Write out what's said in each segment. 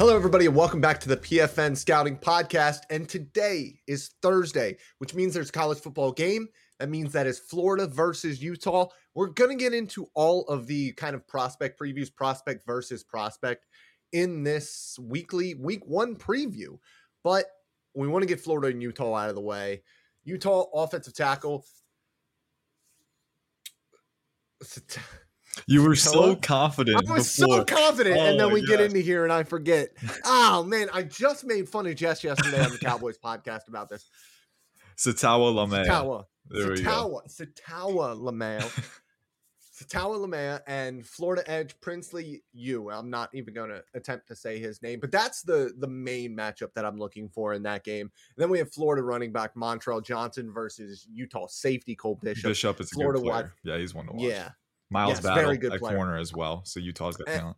Hello, everybody, and welcome back to the PFN Scouting Podcast. And today is Thursday, which means there's college football game. That means that is Florida versus Utah. We're going to get into all of the kind of prospect previews, prospect versus prospect in this weekly week one preview. But we want to get Florida and Utah out of the way. Utah offensive tackle. You were so confident. I was before. so confident, Oh and then we get into here and I forget. Oh man, I just made fun of Jess yesterday on the Cowboys podcast about this. Sataoa Laumea. Sataoa, There we go. Sataoa, Sataoa Lamau, Sataoa Lamau, and Florida Edge Princely U. I'm not even going to attempt to say his name, but that's the the main matchup that I'm looking for in that game. And then we have Florida running back Montrell Johnson versus Utah safety Cole Bishop. Bishop is a Florida good player. wide- Yeah, he's one to watch. Yeah, Miles Yes, Battle very good at player. corner as well. So Utah's got Eh, talent.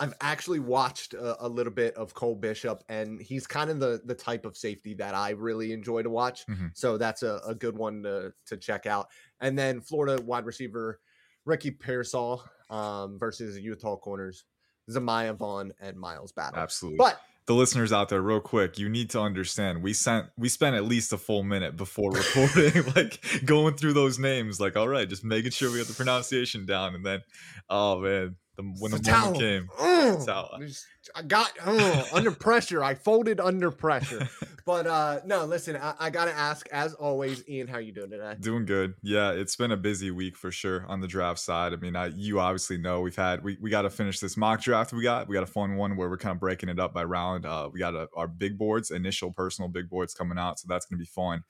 I've actually watched a, a little bit of Cole Bishop, and he's kind of the the type of safety that I really enjoy to watch. Mhm. So that's a, a good one to to check out. And then Florida wide receiver Ricky Pearsall um, versus Utah corners Zemaiah Vaughn and Miles Battle. Absolutely. But the listeners out there, real quick, you need to understand. We sent we spent at least a full minute before recording, like going through those names. Like, all right, just making sure we got the pronunciation down, and then, oh man, the, when the Sataoa. moment came, Mm, I got uh, under pressure. I folded under pressure. But uh no, listen, I, I gotta ask, as always, Ian, how are you doing today? Doing good. Yeah, it's been a busy week for sure on the draft side. I mean, I, you obviously know we've had we, we got to finish this mock draft. We got we got a fun one where we're kind of breaking it up by round. Uh, we got a, our big boards, initial personal big boards coming out, so that's going to be fun.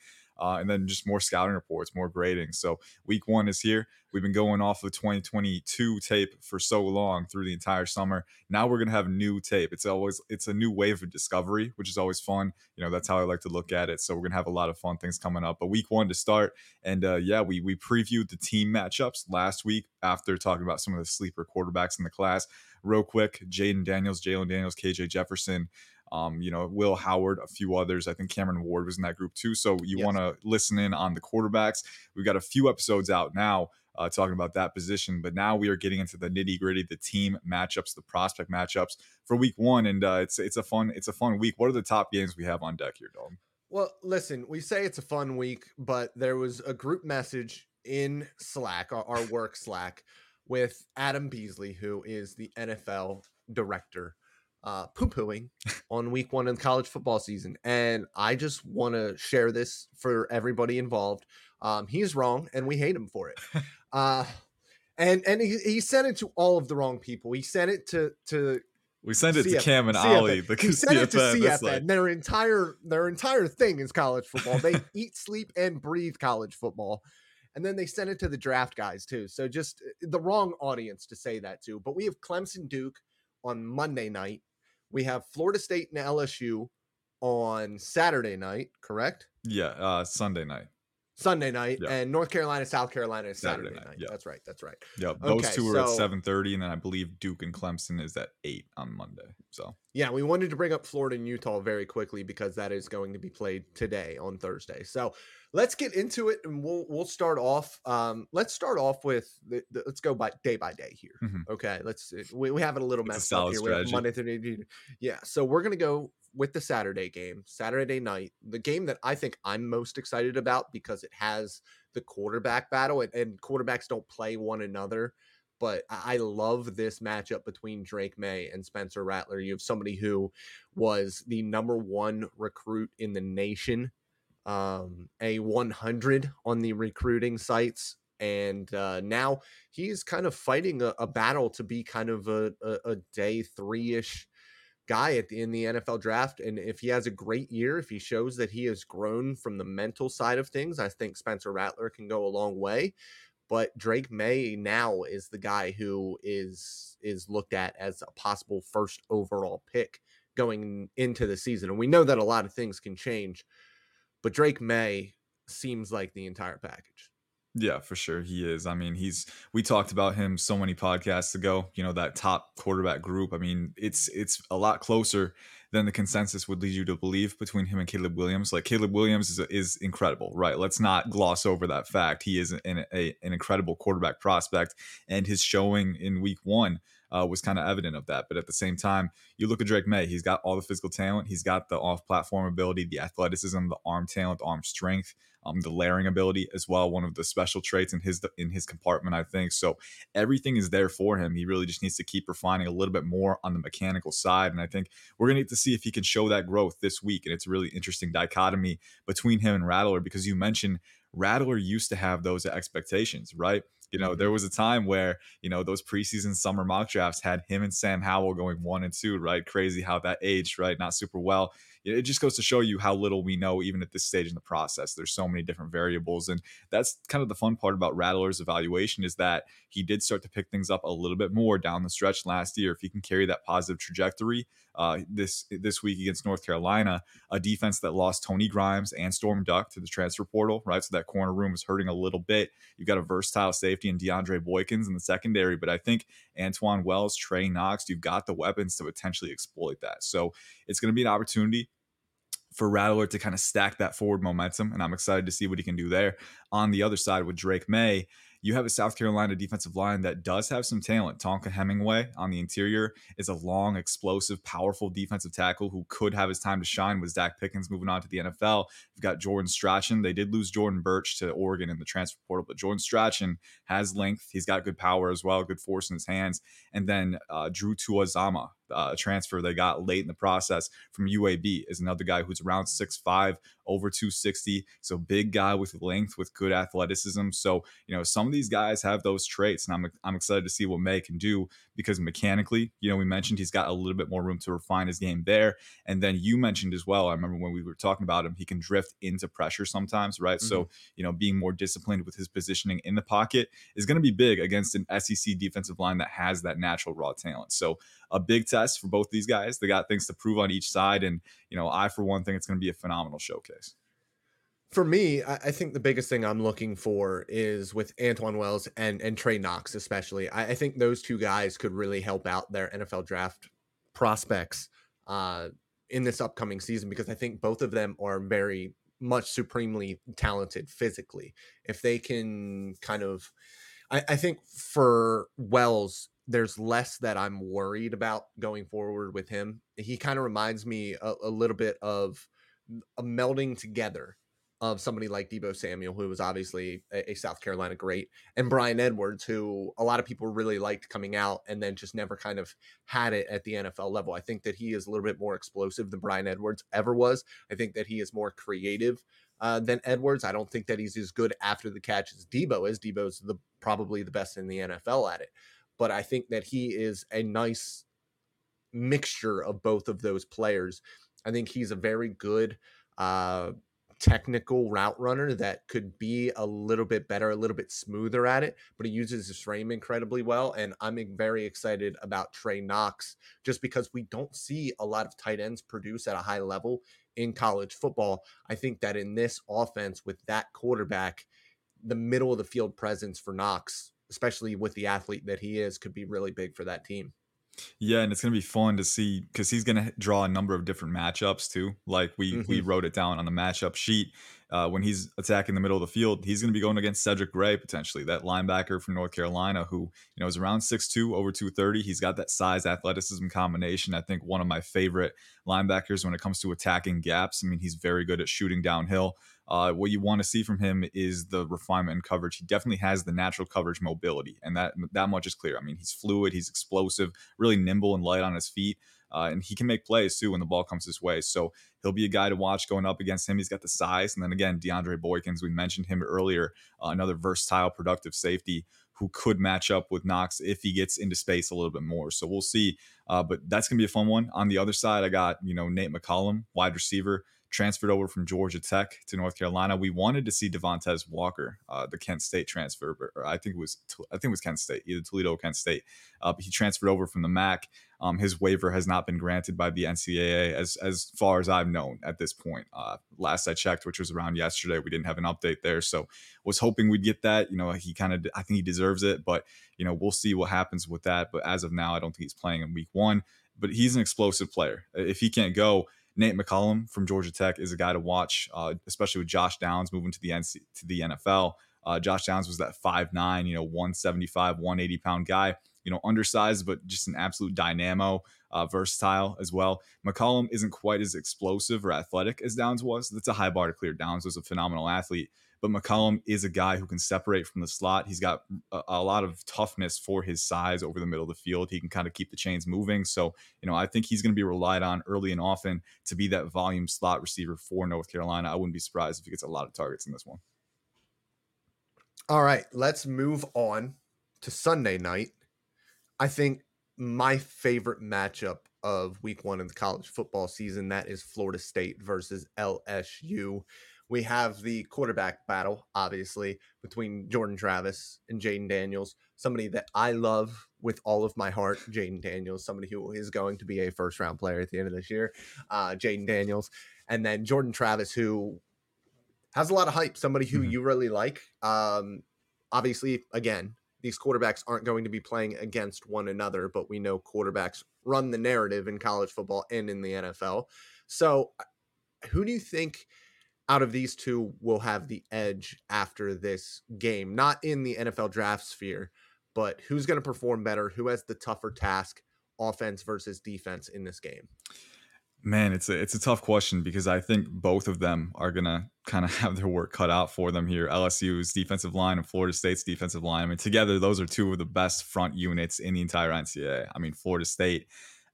Uh, and then just more scouting reports, more grading. So week one is here. We've been going off of 2022 tape for so long through the entire summer. Now we're gonna have new tape. It's always it's a new wave of discovery, which is always fun. You know, that's how I like to look at it. So we're gonna have a lot of fun things coming up. But week one to start, and uh, yeah, we we previewed the team matchups last week after talking about some of the sleeper quarterbacks in the class. Real quick, Jayden Daniels, Jalen Daniels, KJ Jefferson, um, you know, Will Howard, a few others. I think Cameron Ward was in that group too. So you Yes. want to listen in on the quarterbacks. We've got a few episodes out now uh, talking about that position, but now we are getting into the nitty gritty, the team matchups, the prospect matchups for week one, and uh, it's it's a fun it's a fun week. What are the top games we have on deck here, Dom? Well, listen, we say it's a fun week, but there was a group message in Slack, our, our work Slack, with Adam Beasley, who is the NFL director, uh, poo pooing on week one of the college football season. And I just want to share this for everybody involved. Um, he's wrong, and we hate him for it. Uh, and and he, he sent it to all of the wrong people. He sent it to to We send it to Cam and CFN. Ollie. The he sent it to CFN. Like- Their entire their entire thing is college football. They eat, sleep, and breathe college football. And then they sent it to the draft guys too. So just uh, the wrong audience to say that to. But we have Clemson Duke on Monday night. We have Florida State and LSU on Saturday night, correct? yeah, uh, Sunday night. Sunday night, Yeah. and North Carolina, South Carolina is Saturday, Saturday night, night. yeah. That's right. That's right. Yep, those Okay, two are at so- seven thirty, and then I believe Duke and Clemson is at eight on Monday. So Yeah, we wanted to bring up Florida and Utah very quickly because that is going to be played today on Thursday. So let's get into it, and we'll we'll start off. Um, let's start off with the, the, let's go by day by day here. Mhm. Okay, let's uh, we, we have it a little It's a messed up solid here. We have strategy. Monday through yeah. So we're gonna go with the Saturday game, Saturday night, the game that I think I'm most excited about because it has the quarterback battle, and, and quarterbacks don't play one another but I love this matchup between Drake Maye and Spencer Rattler. You have somebody who was the number one recruit in the nation, um, a 100 on the recruiting sites. And uh, now he's kind of fighting a, a battle to be kind of a, a, a day three ish guy at the, in the NFL draft. And if he has a great year, if he shows that he has grown from the mental side of things, I think Spencer Rattler can go a long way but Drake Maye now is the guy who is is looked at as a possible first overall pick going into the season. And we know that a lot of things can change, but Drake Maye seems like the entire package. Yeah, for sure. He is. I mean, he's we talked about him so many podcasts ago, you know, that top quarterback group. I mean, it's it's a lot closer than the consensus would lead you to believe between him and Caleb Williams. Like Caleb Williams is is incredible, right? Let's not gloss over that fact. He is an a, an incredible quarterback prospect and his showing in week 1 uh, was kind of evident of that. But at the same time, you look at Drake Maye, he's got all the physical talent, he's got the off platform ability, the athleticism, the arm talent, arm strength. Um, the layering ability as well, one of the special traits in his in his compartment, I think. So everything is there for him. He really just needs to keep refining a little bit more on the mechanical side, and I think we're gonna get to see if he can show that growth this week. And it's a really interesting dichotomy between him and Rattler because you mentioned Rattler used to have those expectations, right? You know, there was a time where, you know, those preseason summer mock drafts had him and Sam Howell going one and two, right? Crazy how that aged, right? Not super well it just goes to show you how little we know even at this stage in the process. There's so many different variables and that's kind of the fun part about rattler's evaluation is that he did start to pick things up a little bit more down the stretch last year. If he can carry that positive trajectory uh, this this week against north carolina a defense that lost tony grimes and storm duck to the transfer portal right? So that corner room is hurting a little bit. You've got a versatile safety in deandre boykins in the secondary but i think antwane wells trey knox you've got the weapons to potentially exploit that so it's going to be an opportunity for Rattler to kind of stack that forward momentum. And I'm excited to see what he can do there. On the other side with Drake Maye, you have a South Carolina defensive line that does have some talent. Tonka Hemingway on the interior is a long, explosive, powerful defensive tackle who could have his time to shine with Zacch Pickens moving on to the NFL. You've got Jordan Strachan. They did lose Jordan Burch to Oregon in the transfer portal, but Jordan Strachan has length. He's got good power as well, good force in his hands. And then uh, Drew Tuazama, uh, a transfer they got late in the process from UAB, is another guy who's around 6'5, over 260. So big guy with length, with good athleticism. So, you know, some of these guys have those traits, and I'm, I'm excited to see what Maye can do because mechanically, you know, we mentioned he's got a little bit more room to refine his game there. And then you mentioned as well, I remember when we were talking about him, he can drift into pressure sometimes, right? Mm-hmm. So, you know, being more disciplined with his positioning in the pocket is going to be big against an SEC defensive line that has that natural raw talent. So, a big test for both these guys. They got things to prove on each side. And, you know, I, for one, think it's going to be a phenomenal showcase. For me, I think the biggest thing I'm looking for is with Antwane Wells and, and Trey Knox, especially. I, I think those two guys could really help out their NFL draft prospects uh, in this upcoming season because I think both of them are very much supremely talented physically. If they can kind of, I, I think for Wells, there's less that I'm worried about going forward with him. He kind of reminds me a, a, little bit of a melding together of somebody like Deebo Samuel, who was obviously a, a, South Carolina great, and Bryan Edwards, who a lot of people really liked coming out and then just never kind of had it at the NFL level. I think that he is a little bit more explosive than Bryan Edwards ever was. I think that he is more creative uh, than Edwards. I don't think that he's as good after the catch as Deebo is. Deebo's the probably the best in the NFL at it but I think that he is a nice mixture of both of those players. I think he's a very good uh, technical route runner that could be a little bit better, a little bit smoother at it, but he uses his frame incredibly well. And I'm very excited about Trey Knox just because we don't see a lot of tight ends produce at a high level in college football. I think that in this offense with that quarterback, the middle of the field presence for Knox especially with the athlete that he is, could be really big for that team. Yeah, and it's gonna be fun to see because he's gonna draw a number of different matchups too. Like we mm-hmm. we wrote it down on the matchup sheet. Uh, when he's attacking the middle of the field, he's gonna be going against Cedric Gray potentially, that linebacker from North Carolina who you know is around 6'2", over two thirty. He's got that size athleticism combination. I think one of my favorite linebackers when it comes to attacking gaps. I mean, he's very good at shooting downhill. Uh, what you want to see from him is the refinement and coverage. He definitely has the natural coverage mobility, and that that much is clear. I mean, he's fluid, he's explosive, really nimble and light on his feet. Uh, and he can make plays too when the ball comes his way. So he'll be a guy to watch going up against him. He's got the size. And then again, DeAndre Boykins, we mentioned him earlier, uh, another versatile, productive safety who could match up with Knox if he gets into space a little bit more. So we'll see. Uh, but that's going to be a fun one. On the other side, I got, you know, Nate McCollum, wide receiver transferred over from Georgia Tech to North Carolina. We wanted to see Devontez Walker, uh, the Kent State transfer, I think it was I think it was Kent State, either Toledo or Kent State. Uh, he transferred over from the MAC. Um, his waiver has not been granted by the NCAA as as far as I've known at this point. Uh, last I checked, which was around yesterday, we didn't have an update there. So was hoping we'd get that. You know, he kind of I think he deserves it, but you know we'll see what happens with that. But as of now, I don't think he's playing in Week One. But he's an explosive player. If he can't go, Nate McCollum from Georgia Tech is a guy to watch, uh, especially with Josh Downs moving to the NC, to the NFL. Uh, Josh Downs was that 5'9, you know, 175, 180 pound guy. You know, undersized, but just an absolute dynamo, uh, versatile as well. McCollum isn't quite as explosive or athletic as Downs was. That's a high bar to clear. Downs was a phenomenal athlete, but McCollum is a guy who can separate from the slot. He's got a, a, lot of toughness for his size over the middle of the field. He can kind of keep the chains moving. So, you know, I think he's going to be relied on early and often to be that volume slot receiver for North Carolina. I wouldn't be surprised if he gets a lot of targets in this one. All right, let's move on to Sunday night. I think my favorite matchup of week one in the college football season that is Florida State versus LSU we have the quarterback battle, obviously, between Jordan Travis and Jayden Daniels, somebody that I love with all of my heart. Jayden Daniels, somebody who is going to be a first round player at the end of this year. Uh, Jayden Daniels. And then Jordan Travis, who has a lot of hype, somebody who mm-hmm. you really like. Um, obviously, again, these quarterbacks aren't going to be playing against one another, but we know quarterbacks run the narrative in college football and in the NFL. So, uh, who do you think out of these two will have the edge after this game? Not in the NFL draft sphere, but who's going to perform better? Who has the tougher task, offense versus defense in this game? Man, it's a it's a tough question because I think both of them are gonna kind of have their work cut out for them here. LSU's defensive line and Florida State's defensive line. I mean, together those are two of the best front units in the entire NCAA. I mean, Florida State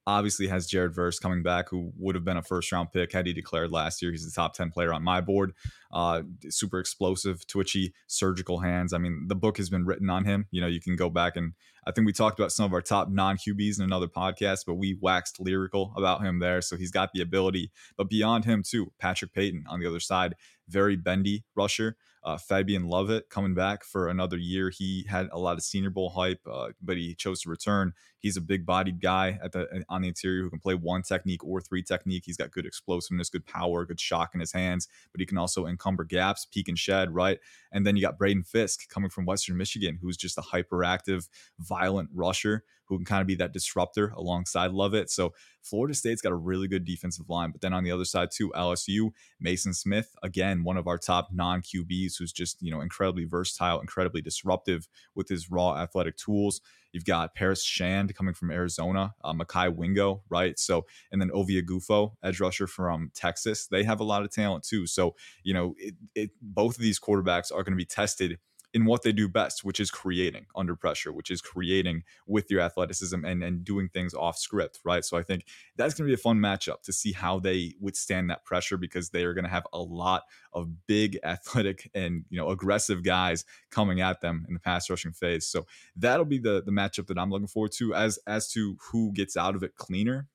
obviously has Jared Verse coming back, who would have been a first round pick had he declared last year. He's the top 10 player on my board. Uh, super explosive, twitchy, surgical hands. I mean, the book has been written on him. You know, you can go back and I think we talked about some of our top non QBs in another podcast, but we waxed lyrical about him there. So he's got the ability. But beyond him, too, Patrick Payton on the other side, very bendy rusher. Uh, Fabian Lovett coming back for another year. He had a lot of Senior Bowl hype, uh, but he chose to return. He's a big-bodied guy at the uh, on the interior who can play one technique or three technique. He's got good explosiveness, good power, good shock in his hands, but he can also encumber gaps, peek and shed, right? And then you got Braden Fisk coming from Western Michigan, who's just a hyperactive, violent rusher who can kind of be that disruptor alongside Lovett. So Florida State's got a really good defensive line. But then on the other side, too, LSU, Maason Smith, again, one of our top non QBs who's just, you know, incredibly versatile, incredibly disruptive with his raw athletic tools. You've got Paris Shand coming from Arizona, uh, Mekhi Wingo, right? So, and then Ovie Oghoufo, edge rusher from Texas. They have a lot of talent too. So, you know, it, it, both of these quarterbacks are going to be tested in what they do best, which is creating under pressure, which is creating with your athleticism and, and doing things off script, right? So I think that's going to be a fun matchup to see how they withstand that pressure because they are going to have a lot of big athletic and you know aggressive guys coming at them in the pass rushing phase. So that'll be the the matchup that I'm looking forward to. As as to who gets out of it cleaner,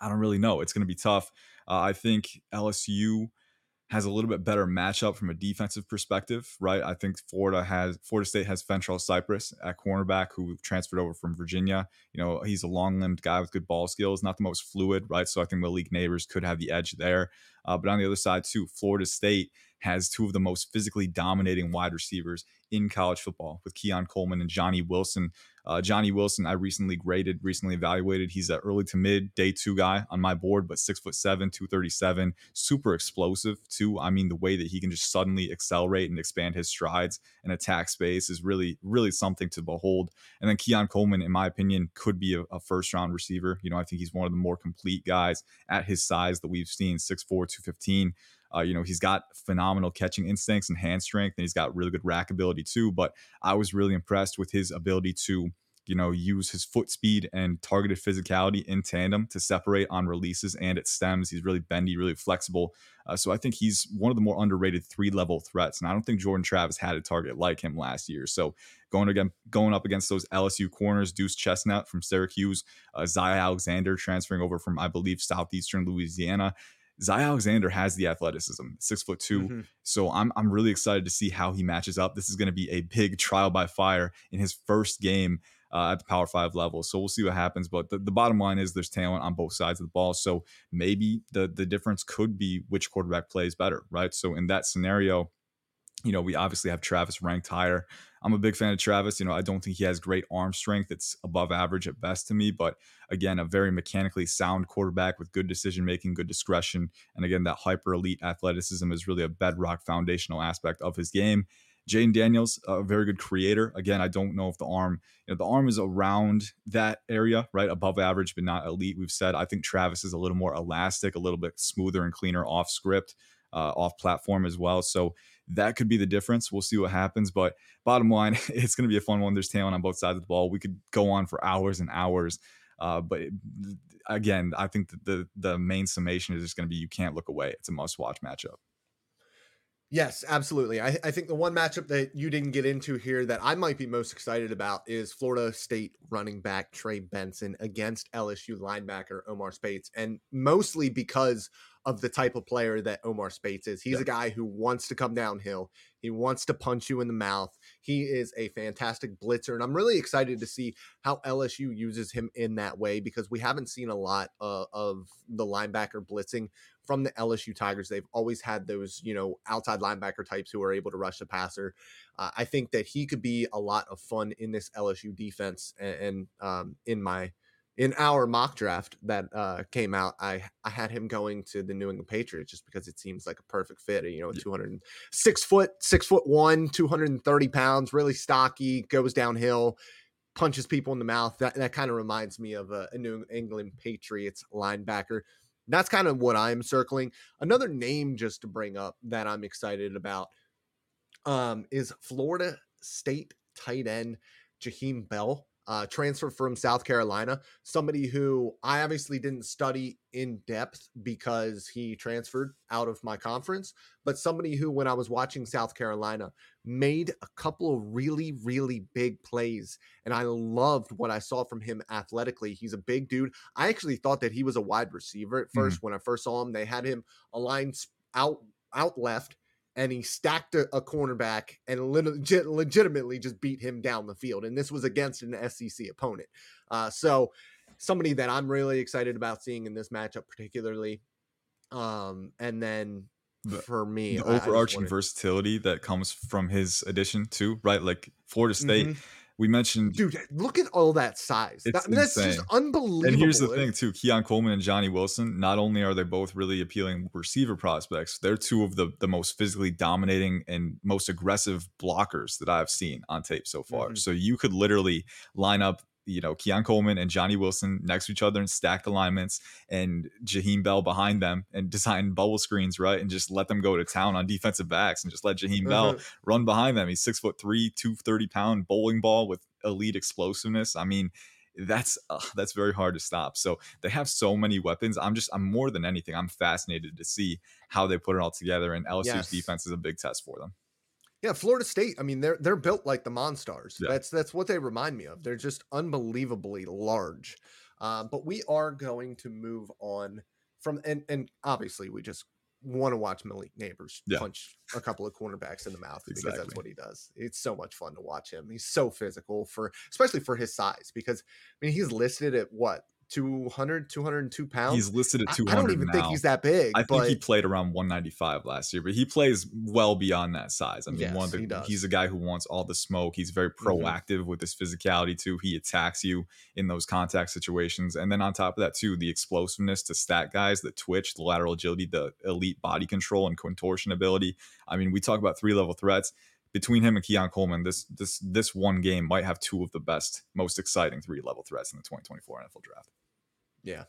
I don't really know. It's going to be tough. Uh, I think LSU has a little bit better matchup from a defensive perspective, right? I think Florida has Florida State has Fentrell Cypress at cornerback who transferred over from Virginia. You know, he's a long-limbed guy with good ball skills, not the most fluid, right? So I think Malik Nabers could have the edge there. Uh, but on the other side too, Florida State has two of the most physically dominating wide receivers in college football with Keon Coleman and Johnny Wilson. Uh, Johnny Wilson, I recently graded, recently evaluated. He's an early to mid day two guy on my board, but six foot seven, 237, super explosive too. I mean, the way that he can just suddenly accelerate and expand his strides and attack space is really, really something to behold. And then Keon Coleman, in my opinion, could be a, a first round receiver. You know, I think he's one of the more complete guys at his size that we've seen, 6'4, 215. Uh, you know, he's got phenomenal catching instincts and hand strength, and he's got really good rack ability too. But I was really impressed with his ability to you know, use his foot speed and targeted physicality in tandem to separate on releases and at stems. He's really bendy, really flexible. Uh, so I think he's one of the more underrated three level threats. And I don't think Jordan Travis had a target like him last year. So going again, going up against those LSU corners, Duce Chestnut from Syracuse, uh, Zy Alexander transferring over from, I believe, Southeastern Louisiana. Zy Alexander has the athleticism, six foot 2 mm-hmm. So I'm I'm really excited to see how he matches up. This is going to be a big trial by fire in his first game uh, at the Power Five level. So we'll see what happens. But the, the bottom line is there's talent on both sides of the ball. So maybe the the difference could be which quarterback plays better, right? So in that scenario, you know, we obviously have Travis ranked higher. I'm a big fan of Travis. You know, I don't think he has great arm strength. It's above average at best to me, but again, a very mechanically sound quarterback with good decision making, good discretion. And again, that hyper elite athleticism is really a bedrock foundational aspect of his game. Jayden Daniels, a very good creator. Again, I don't know if the arm, you know, the arm is around that area, right? Above average, but not elite. We've said I think Travis is a little more elastic, a little bit smoother and cleaner off script, uh, off platform as well. So that could be the difference. We'll see what happens. But bottom line, it's going to be a fun one. There's talent on both sides of the ball. We could go on for hours and hours. Uh, but again, I think the the main summation is just going to be you can't look away. It's a must watch matchup. Yes, absolutely. I, I think the one matchup that you didn't get into here that I might be most excited about is Florida State running back Trey Benson against LSU linebacker Omar Speights. and mostly because of the type of player that Omar Speights is. He's yeah. a guy who wants to come downhill. He wants to punch you in the mouth. He is a fantastic blitzer, and I'm really excited to see how LSU uses him in that way because we haven't seen a lot uh, of the linebacker blitzing from the LSU Tigers. They've always had those, you know, outside linebacker types who are able to rush the passer. Uh, I think that he could be a lot of fun in this LSU defense, and, and um, in my in our mock draft that uh, came out, I I had him going to the New England Patriots just because it seems like a perfect fit. You know, 206 foot, six foot one, 230 pounds, really stocky, goes downhill, punches people in the mouth. That that kind of reminds me of a, a New England Patriots linebacker. That's kind of what I'm circling. Another name just to bring up that I'm excited about um, is Florida State tight end Jaheim Bell uh, transfer from South Carolina, somebody who I obviously didn't study in depth because he transferred out of my conference, but somebody who, when I was watching South Carolina, made a couple of really, really big plays. And I loved what I saw from him athletically. He's a big dude. I actually thought that he was a wide receiver at 1st mm-hmm. when I first saw him. They had him aligned out out left and he stacked a, a cornerback and legit, legitimately just beat him down the field. And this was against an SEC opponent. Uh, so somebody that I'm really excited about seeing in this matchup, particularly. Um, and then the, for me, the overarching wanted... versatility that comes from his addition too, right? Like Florida State. Mm-hmm we mentioned dude look at all that size. That, that's just unbelievable and here's the thing too. Keon coleman and johnny wilson not only are they both really appealing receiver prospects they're two of the the most physically dominating and most aggressive blockers that i've seen on tape so far. Mm-hmm. so you could literally line up you know, Keon Coleman and Johnny Wilson next to each other and stacked alignments and Jaheim Bell behind them and design bubble screens, right? And just let them go to town on defensive backs and just let Jaheim Bell mm-hmm. run behind them. He's six foot three, 230 pound bowling ball with elite explosiveness. I mean, that's uh, that's very hard to stop. So they have so many weapons. I'm just I'm more than anything I'm fascinated to see how they put it all together. And LSU's yes. defense is a big test for them. Yeah, Florida State. I mean, they're they're built like the Monstars. Yeah. That's that's what they remind me of. They're just unbelievably large. Uh, but we are going to move on from and and obviously we just want to watch Malik Nabers yeah. punch a couple of cornerbacks in the mouth exactly. because that's what he does. It's so much fun to watch him. He's so physical for especially for his size because I mean he's listed at what 200, 202 pounds. He's listed at 200. I don't even now. think he's that big. I think he played around 195 last year, but he plays well beyond that size. I mean, yes, one the, he he's a guy who wants all the smoke. He's very mm-hmm. proactive mm-hmm. with his physicality too. He attacks you in those contact situations, and then on top of that too, the explosiveness to stat guys, the twitch, the lateral agility, the elite body control and contortion ability. I mean, we talk about three level threats between him and Keon Coleman, this this this one game might have two of the best, most exciting three level threats in the 2024 NFL draft. Yeah.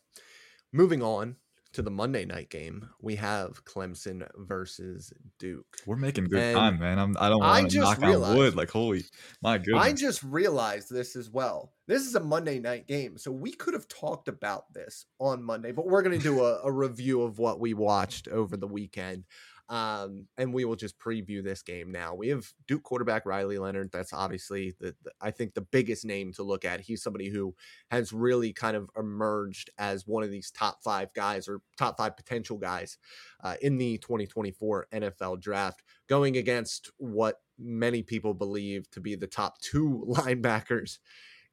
Moving on to the Monday night game, we have Clemson versus Duke. We're making good and time, man. I'm, I don't want to knock realized, on wood. Like, holy, my goodness. I just realized this as well. This is a Monday night game, so we could have talked about this on Monday, but we're going to do a, a review of what we watched over the weekend. Um, and we will just preview this game now. We have Duke quarterback Riley Leonard. That's obviously the, the, I think the biggest name to look at. He's somebody who has really kind of emerged as one of these top five guys or top five potential guys uh, in the 2024 NFL draft, going against what many people believe to be the top two linebackers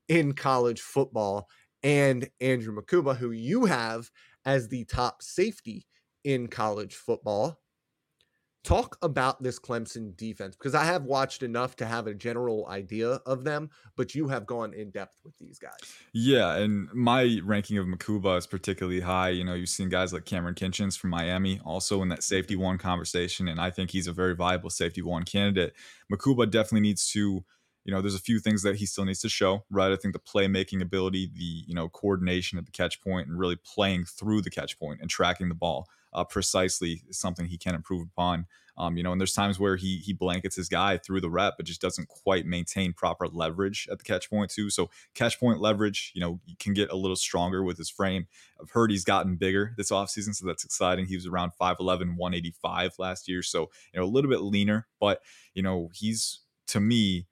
in college football, and Andrew Mukuba, who you have as the top safety in college football Talk about this Clemson defense because I have watched enough to have a general idea of them, but you have gone in depth with these guys. Yeah, and my ranking of Mukuba is particularly high. You know, you've seen guys like Kamren Kinchens from Miami also in that safety one conversation, and I think he's a very viable safety one candidate. Mukuba definitely needs to you know, there's a few things that he still needs to show, right? I think the playmaking ability, the, you know, coordination at the catch point and really playing through the catch point and tracking the ball uh, precisely something he can improve upon. Um, you know, and there's times where he he blankets his guy through the rep, but just doesn't quite maintain proper leverage at the catch point too. So catch point leverage, you know, can get a little stronger with his frame. I've heard he's gotten bigger this offseason, so that's exciting. He was around 5'11, 185 last year, so you know, a little bit leaner, but you know, he's to me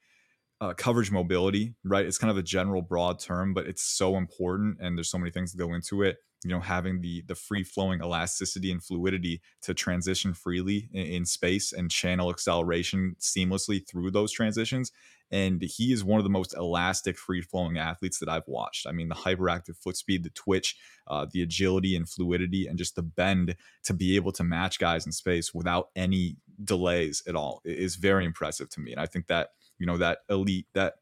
uh, coverage mobility, right? It's kind of a general broad term, but it's so important, and there's so many things that go into it. You know, having the the free flowing elasticity and fluidity to transition freely in, in, space and channel acceleration seamlessly through those transitions. And he is one of the most elastic, free flowing athletes that I've watched. I mean, the hyperactive foot speed, the twitch, uh, the agility and fluidity, and just the bend to be able to match guys in space without any delays at all is very impressive to me. And I think that you know that elite that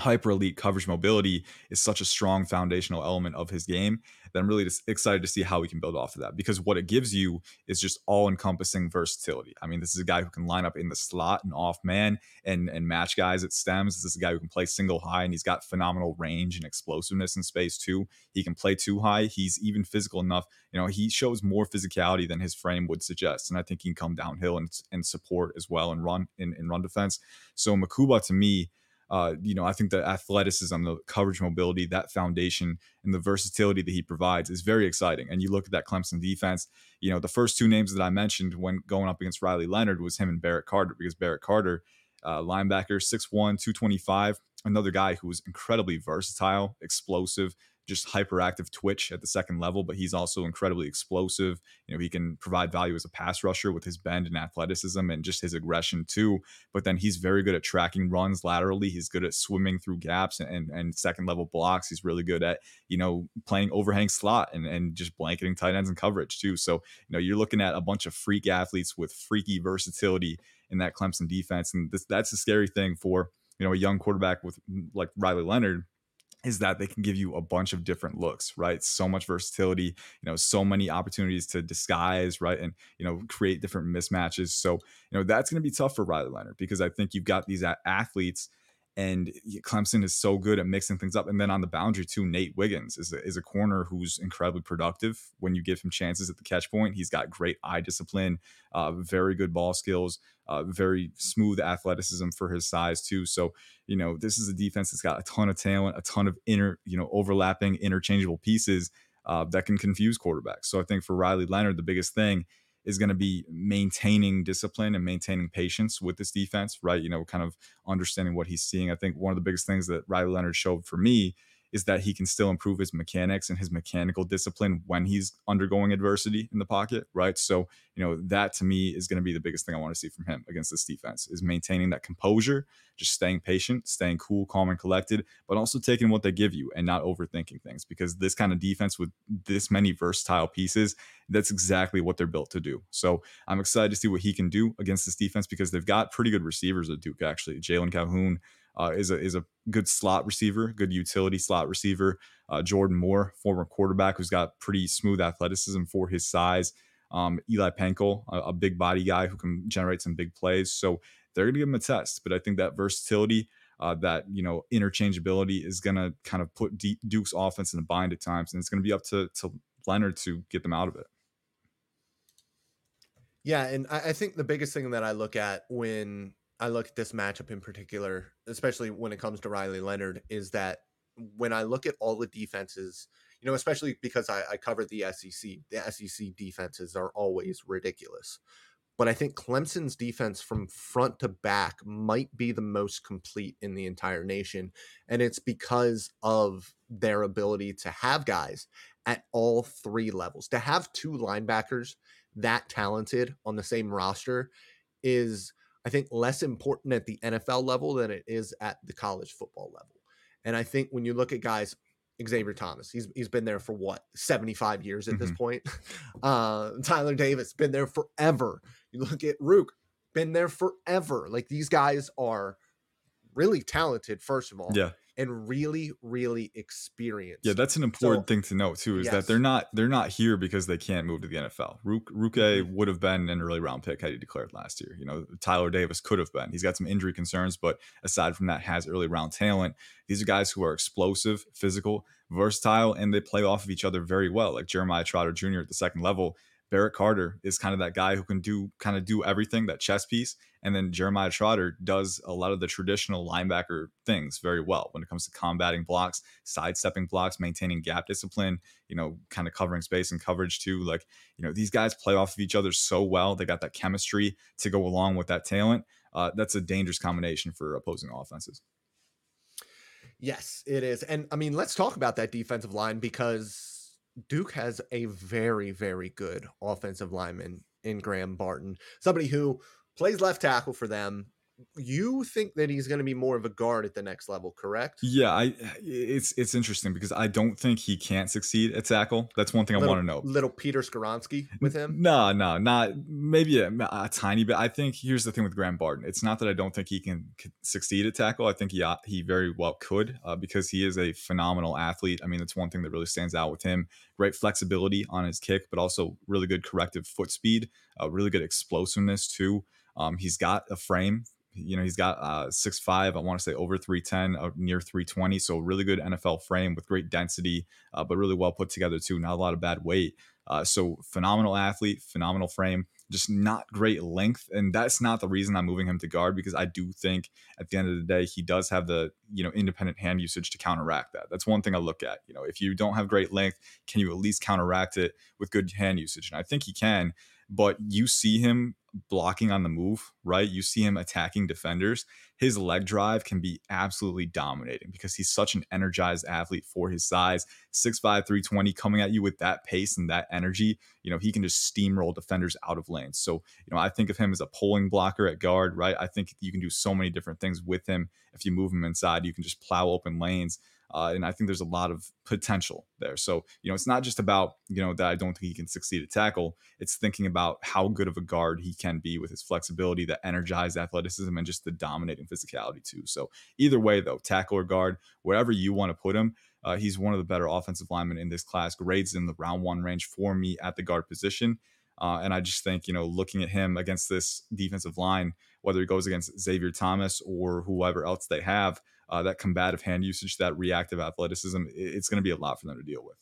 hyper elite coverage mobility is such a strong foundational element of his game that I'm really just excited to see how we can build off of that because what it gives you is just all encompassing versatility. I mean, this is a guy who can line up in the slot and off man and and match guys at stems. This is a guy who can play single high and he's got phenomenal range and explosiveness in space too. He can play too high. He's even physical enough. You know, he shows more physicality than his frame would suggest, and I think he can come downhill and and support as well and run in, in run defense. So Mukuba to me uh, you know, I think the athleticism, the coverage mobility, that foundation, and the versatility that he provides is very exciting. And you look at that Clemson defense, you know, the first two names that I mentioned when going up against Riley Leonard was him and Barrett Carter, because Barrett Carter, uh, linebacker, 6'1, 225, another guy who was incredibly versatile, explosive, just hyperactive twitch at the second level, but he's also incredibly explosive. You know, he can provide value as a pass rusher with his bend and athleticism and just his aggression too. But then he's very good at tracking runs laterally. He's good at swimming through gaps and, and second level blocks. He's really good at, you know, playing overhang slot and, and just blanketing tight ends and coverage too. So, you know, you're looking at a bunch of freak athletes with freaky versatility in that Clemson defense. And this, that's the scary thing for, you know, a young quarterback with like Riley Leonard is that they can give you a bunch of different looks, right? So much versatility, you know, so many opportunities to disguise, right? And, you know, create different mismatches. So, you know, that's going to be tough for Riley Leonard because I think you've got these athletes and Clemson is so good at mixing things up. And then on the boundary too, Nate Wiggins is a, is a corner who's incredibly productive when you give him chances at the catch point. He's got great eye discipline, uh, very good ball skills, uh, very smooth athleticism for his size too. So you know this is a defense that's got a ton of talent, a ton of inner you know overlapping interchangeable pieces uh, that can confuse quarterbacks. So I think for Riley Leonard, the biggest thing is going to be maintaining discipline and maintaining patience with this defense, right? You know, kind of understanding what he's seeing. I think one of the biggest things that Riley Leonard showed for me is that he can still improve his mechanics and his mechanical discipline when he's undergoing adversity in the pocket, right? So, you know, that to me is going to be the biggest thing I want to see from him against this defense is maintaining that composure, just staying patient, staying cool, calm, and collected, but also taking what they give you and not overthinking things because this kind of defense with this many versatile pieces, that's exactly what they're built to do. So I'm excited to see what he can do against this defense because they've got pretty good receivers at Duke, actually. Jalen Calhoun, uh, is a is a good slot receiver, good utility slot receiver. Uh, Jordan Moore, former quarterback, who's got pretty smooth athleticism for his size. Um, Eli Pancol, a, a, big body guy who can generate some big plays. So they're going to give him a test. But I think that versatility, uh, that you know interchangeability, is going to kind of put D- Duke's offense in a bind at times, and it's going to be up to to Leonard to get them out of it. Yeah, and I, I think the biggest thing that I look at when I look at this matchup in particular, especially when it comes to Riley Leonard, is that when I look at all the defenses, you know, especially because I, I cover the SEC, the SEC defenses are always ridiculous. But I think Clemson's defense from front to back might be the most complete in the entire nation. And it's because of their ability to have guys at all three levels. To have two linebackers that talented on the same roster is I think, less important at the NFL level than it is at the college football level. And I think when you look at guys Xavier Thomas. He's he's been there for what 75 years at Mhm. this point. Uh, Tyler Davis been there forever. You look at Ruke, been there forever. Like these guys are really talented, first of all, Yeah. And really, really experienced. Yeah, that's an important So- thing to note too. Is that they're not they're not here because they can't move to the NFL. Ruke Mhm. would have been an early round pick had he declared last year. You know, Tyler Davis could have been. He's got some injury concerns, but aside from that, has early round talent. These are guys who are explosive, physical, versatile, and they play off of each other very well. Like Jeremiah Trotter Jr. at the second level. Barrett Carter is kind of that guy who can do kind of do everything, that chess piece. And then Jeremiah Trotter does a lot of the traditional linebacker things very well when it comes to combating blocks, sidestepping blocks, maintaining gap discipline, you know, kind of covering space and coverage too. Like, you know, these guys play off of each other so well. They got that chemistry to go along with that talent. Uh, that's a dangerous combination for opposing offenses. Yes, it is. And I mean, let's talk about that defensive line because Duke has a very, very good offensive lineman in Graham Barton, somebody who plays left tackle for them. You think that he's going to be more of a guard at the next level, correct? Yeah, I it's it's interesting because I don't think he can't succeed at tackle. That's one thing I want to know. Little Peter Skoronski with him. No, no, not maybe a, a tiny bit. I think here's the thing with Graham Barton. It's not that I don't think he can succeed at tackle. I think he uh, he very well could uh, because he is a phenomenal athlete. I mean, that's one thing that really stands out with him. Great flexibility on his kick, but also really good corrective foot speed, uh, really good explosiveness too. Um, he's got a frame. You know, he's got uh, six five. I want to say over three ten, uh, near three twenty. So really good NFL frame with great density, uh, but really well put together too. Not a lot of bad weight. Uh, so phenomenal athlete, phenomenal frame, just not great length, and that's not the reason I'm moving him to guard because I do think at the end of the day he does have the you know independent hand usage to counteract that. That's one thing I look at. You know, if you don't have great length, can you at least counteract it with good hand usage? And I think he can. But you see him blocking on the move, right? You see him attacking defenders. His leg drive can be absolutely dominating because he's such an energized athlete for his size. 6'5, 320 coming at you with that pace and that energy. You know, he can just steamroll defenders out of lanes. So, you know, I think of him as a pulling blocker at guard, right? I think you can do so many different things with him. If you move him inside, you can just plow open lanes. Uh, and I think there's a lot of potential there. So, you know, it's not just about, you know, that I don't think he can succeed at tackle. It's thinking about how good of a guard he can be with his flexibility, the energized athleticism, and just the dominating physicality, too. So, either way, though, tackle or guard, wherever you want to put him, uh, he's one of the better offensive linemen in this class. Grades in the round one range for me at the guard position. Uh, and I just think, you know, looking at him against this defensive line, whether he goes against Xavier Thomas or whoever else they have, uh, that combative hand usage, that reactive athleticism, it's going to be a lot for them to deal with.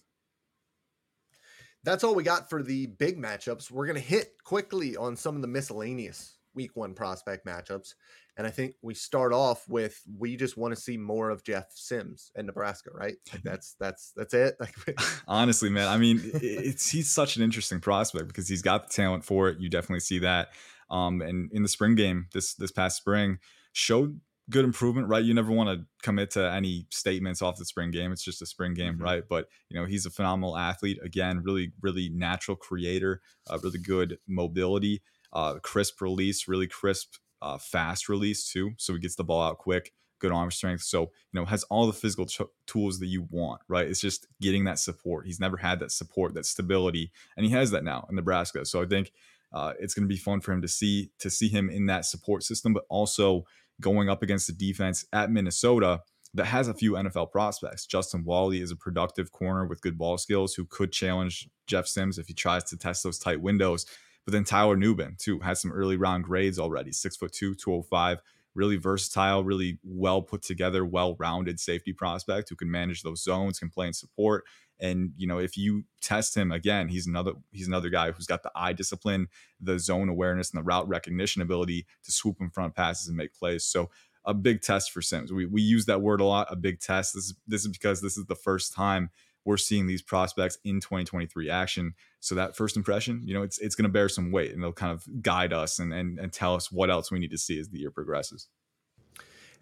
That's all we got for the big matchups. We're going to hit quickly on some of the miscellaneous week one prospect matchups. And I think we start off with we just want to see more of Jeff Sims in Nebraska, right? Like that's that's that's it. Like Honestly, man, I mean, it's he's such an interesting prospect because he's got the talent for it. You definitely see that. Um, and in the spring game this this past spring, showed good improvement, right? You never want to commit to any statements off the spring game. It's just a spring game, Mhm. right? But you know, he's a phenomenal athlete. Again, really, really natural creator, uh, really good mobility, uh, crisp release, really crisp, uh, fast release too. So he gets the ball out quick. Good arm strength, so you know has all the physical ch- tools that you want, right? It's just getting that support. He's never had that support, that stability, and he has that now in Nebraska. So I think uh, it's going to be fun for him to see to see him in that support system, but also going up against the defense at Minnesota that has a few NFL prospects. Justin Walley is a productive corner with good ball skills who could challenge Jeff Sims if he tries to test those tight windows. But then Tyler Nubin, too, has some early round grades already six foot two, 205, really versatile, really well put together, well rounded safety prospect who can manage those zones, can play in support. And you know, if you test him again, he's another he's another guy who's got the eye discipline, the zone awareness, and the route recognition ability to swoop in front passes and make plays. So a big test for Sims. We we use that word a lot, a big test. This is this is because this is the first time we're seeing these prospects in 2023 action. So that first impression, you know, it's it's going to bear some weight and they'll kind of guide us and, and and tell us what else we need to see as the year progresses.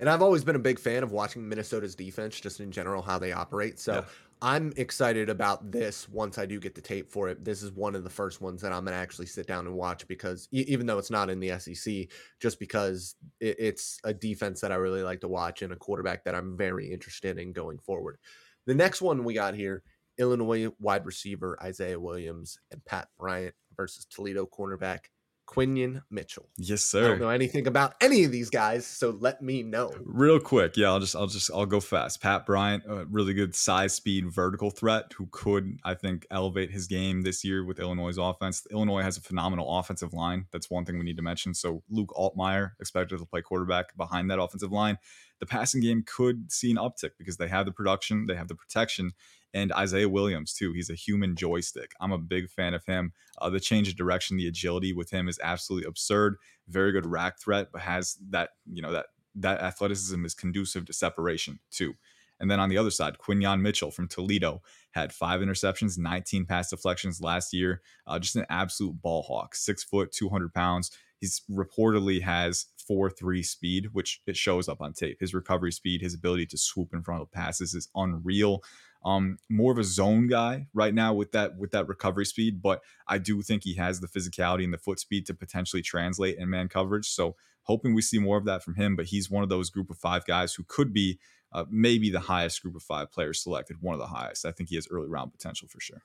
And I've always been a big fan of watching Minnesota's defense, just in general, how they operate. So Yeah. I'm excited about this once I do get the tape for it. This is one of the first ones that I'm going to actually sit down and watch because even though it's not in the SEC, just because it, it's a defense that I really like to watch and a quarterback that I'm very interested in going forward. The next one we got here Illinois wide receiver Isaiah Williams and Pat Bryant versus Toledo cornerback Quinyon Mitchell. Yes, sir. I don't know anything about any of these guys, so let me know. Real quick, yeah, I'll just, I'll just, I'll go fast. Pat Bryant, a really good size, speed, vertical threat who could, I think, elevate his game this year with Illinois' offense. Illinois has a phenomenal offensive line. That's one thing we need to mention. So Luke Altmaier expected to play quarterback behind that offensive line. The passing game could see an uptick because they have the production, they have the protection, and Isaiah Williams too. He's a human joystick. I'm a big fan of him. Uh, the change of direction, the agility with him is absolutely absurd. Very good rack threat, but has that you know that that athleticism is conducive to separation too. And then on the other side, Quinyon Mitchell from Toledo had five interceptions, 19 pass deflections last year. Uh, just an absolute ball hawk. Six foot, 200 pounds. He's reportedly has four three speed, which it shows up on tape. His recovery speed, his ability to swoop in front of passes is unreal. Um, more of a zone guy right now with that with that recovery speed, but I do think he has the physicality and the foot speed to potentially translate in man coverage. So hoping we see more of that from him. But he's one of those group of five guys who could be uh, maybe the highest group of five players selected, one of the highest. I think he has early round potential for sure.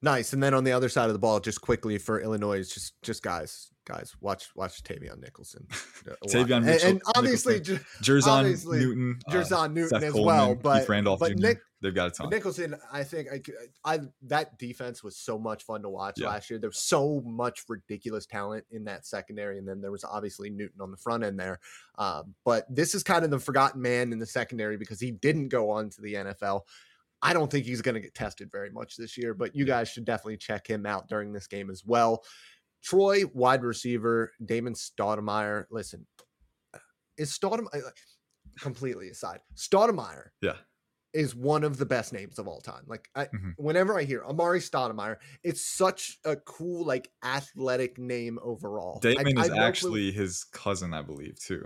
Nice. And then on the other side of the ball, just quickly for Illinois, just just guys, guys, watch watch Tahveon Nicholson. Uh, Tahveon and, Mitchell, and obviously, Nicholson, Ju- Jer'Zhan Newton, uh, Jer'Zhan Newton Seth as Coleman, well, Keith but Randolph but Jr. Nick They've got a ton. Nicholson, I think I, I that defense was so much fun to watch Yeah. last year. There was so much ridiculous talent in that secondary, and then there was obviously Newton on the front end there. Um, but this is kind of the forgotten man in the secondary because he didn't go on to the NFL. I don't think he's going to get tested very much this year, but you guys should definitely check him out during this game as well. Troy, wide receiver, Damon Stoudemire. Listen, is Stoudemire completely aside? Stoudemire Yeah. is one of the best names of all time. Like I, Mhm. whenever I hear Amar'e Stoudemire, it's such a cool, like athletic name overall. Damon I is clue- actually his cousin, I believe, too.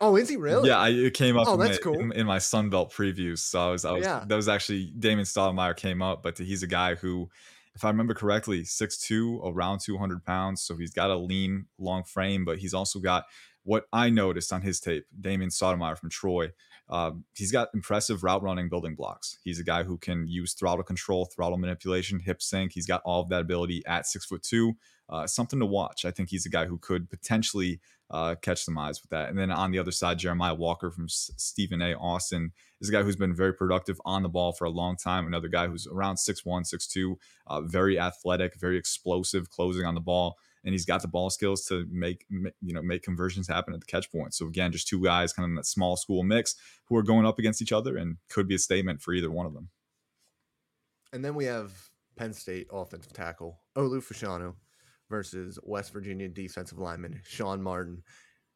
Oh, is he really? Yeah, I, it came up Oh, in, that's my, cool. in, in my Sun Belt previews. So I was, I was, Yeah. that was actually Damon Stoudemire came up, but he's a guy who, if I remember correctly, 6'2", around 200 pounds. So he's got a lean, long frame, but he's also got what I noticed on his tape, Damon Stoudemire from Troy. Um, he's got impressive route running building blocks. He's a guy who can use throttle control, throttle manipulation, hip sync. He's got all of that ability at six foot two. Uh, something to watch. I think he's a guy who could potentially uh, catch some eyes with that. And then on the other side, Jeremiah Walker from S- Stephen F. Austin is a guy who's been very productive on the ball for a long time. Another guy who's around 6'1, 6'2, uh, very athletic, very explosive, closing on the ball. And he's got the ball skills to make, you know, make conversions happen at the catch point. So again, just two guys kind of in that small school mix who are going up against each other and could be a statement for either one of them. And then we have Penn State offensive tackle Olu Fashanu versus West Virginia defensive lineman Sean Martin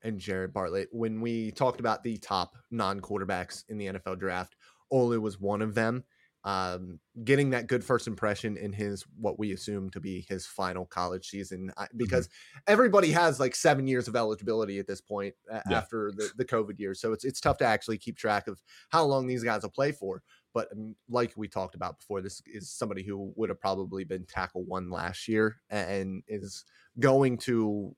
and Jared Bartlett. When we talked about the top non quarterbacks in the NFL draft, Olu was one of them. Um, getting that good first impression in his what we assume to be his final college season, I- because everybody has like seven years of eligibility at this point a- Yeah. after the, the COVID year. So it's it's tough to actually keep track of how long these guys will play for. But um, like we talked about before, this is somebody who would have probably been tackle one last year and is going to,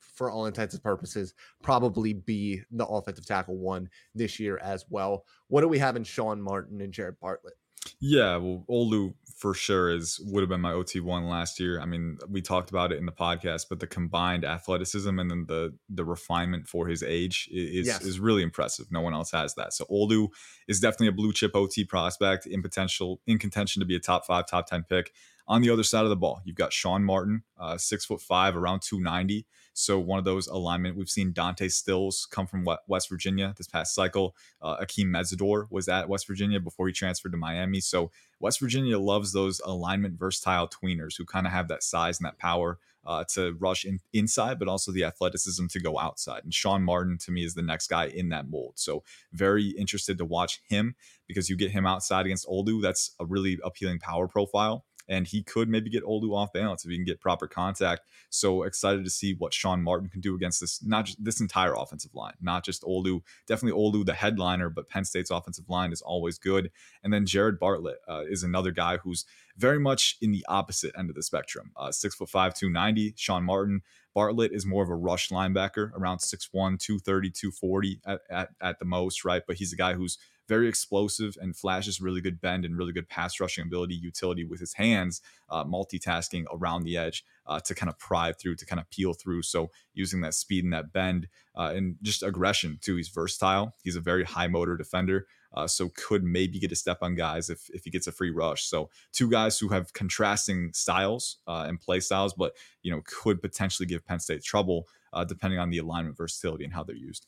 for all intents and purposes, probably be the offensive tackle one this year as well. What do we have in Sean Martin and Jared Bartlett? Yeah, well, Olu for sure is would have been my OT one last year. I mean, we talked about it in the podcast, but the combined athleticism and then the the refinement for his age is Yes. is really impressive. No one else has that. So Olu is definitely a blue chip OT prospect in potential in contention to be a top five, top ten pick. On the other side of the ball, you've got Sean Martin, uh, six foot five, around two ninety. So one of those alignment. We've seen Dante Stills come from West Virginia this past cycle. Uh, Akheem Mesidor was at West Virginia before he transferred to Miami. So West Virginia loves those alignment versatile tweeners who kind of have that size and that power uh, to rush in, inside, but also the athleticism to go outside. And Sean Martin to me is the next guy in that mold. So very interested to watch him because you get him outside against Olu. That's a really appealing power profile. And he could maybe get Olu off balance if he can get proper contact. So excited to see what Sean Martin can do against this, not just this entire offensive line, not just Olu. Definitely Olu, the headliner, but Penn State's offensive line is always good. And then Jared Bartlett uh, is another guy who's very much in the opposite end of the spectrum. Uh, six foot five, 290. Sean Martin. Bartlett is more of a rush linebacker, around 6'1, 230, 240 at, at, at the most, right? But he's a guy who's very explosive and flashes really good bend and really good pass rushing ability, utility with his hands, uh, multitasking around the edge uh, to kind of pry through, to kind of peel through. So using that speed and that bend uh, and just aggression too. He's versatile. He's a very high motor defender. Uh, so could maybe get a step on guys if, if he gets a free rush. So two guys who have contrasting styles uh, and play styles, but you know could potentially give Penn State trouble uh, depending on the alignment versatility and how they're used.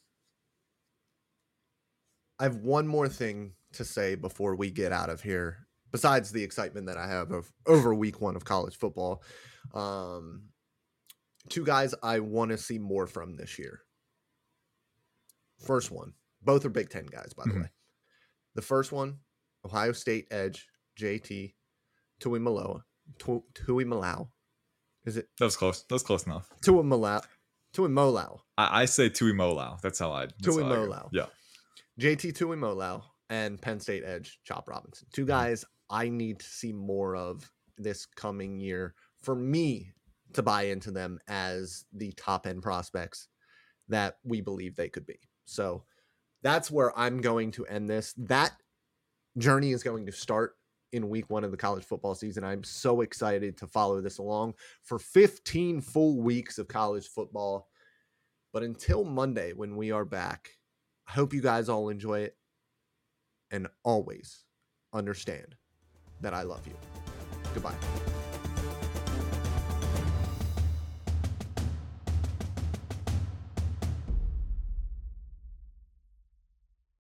I have one more thing to say before we get out of here. Besides the excitement that I have of over week one of college football, um, two guys I want to see more from this year. First one, both are Big Ten guys, by the mm-hmm. way. The first one, Ohio State edge JT Tui Tuimoloau. Tui Malau. Is it? That was close. That was close enough. Tui Malau. Tui Molau. I, I say Tui Molau. That's how I. Tui Molau. Yeah. JT Tuimoloau and Penn State edge Chop Robinson. Two mm-hmm. guys I need to see more of this coming year for me to buy into them as the top end prospects that we believe they could be. So that's where I'm going to end this. That journey is going to start in week one of the college football season. I'm so excited to follow this along for 15 full weeks of college football. But until Monday, when we are back, I hope you guys all enjoy it and always understand that I love you. Goodbye.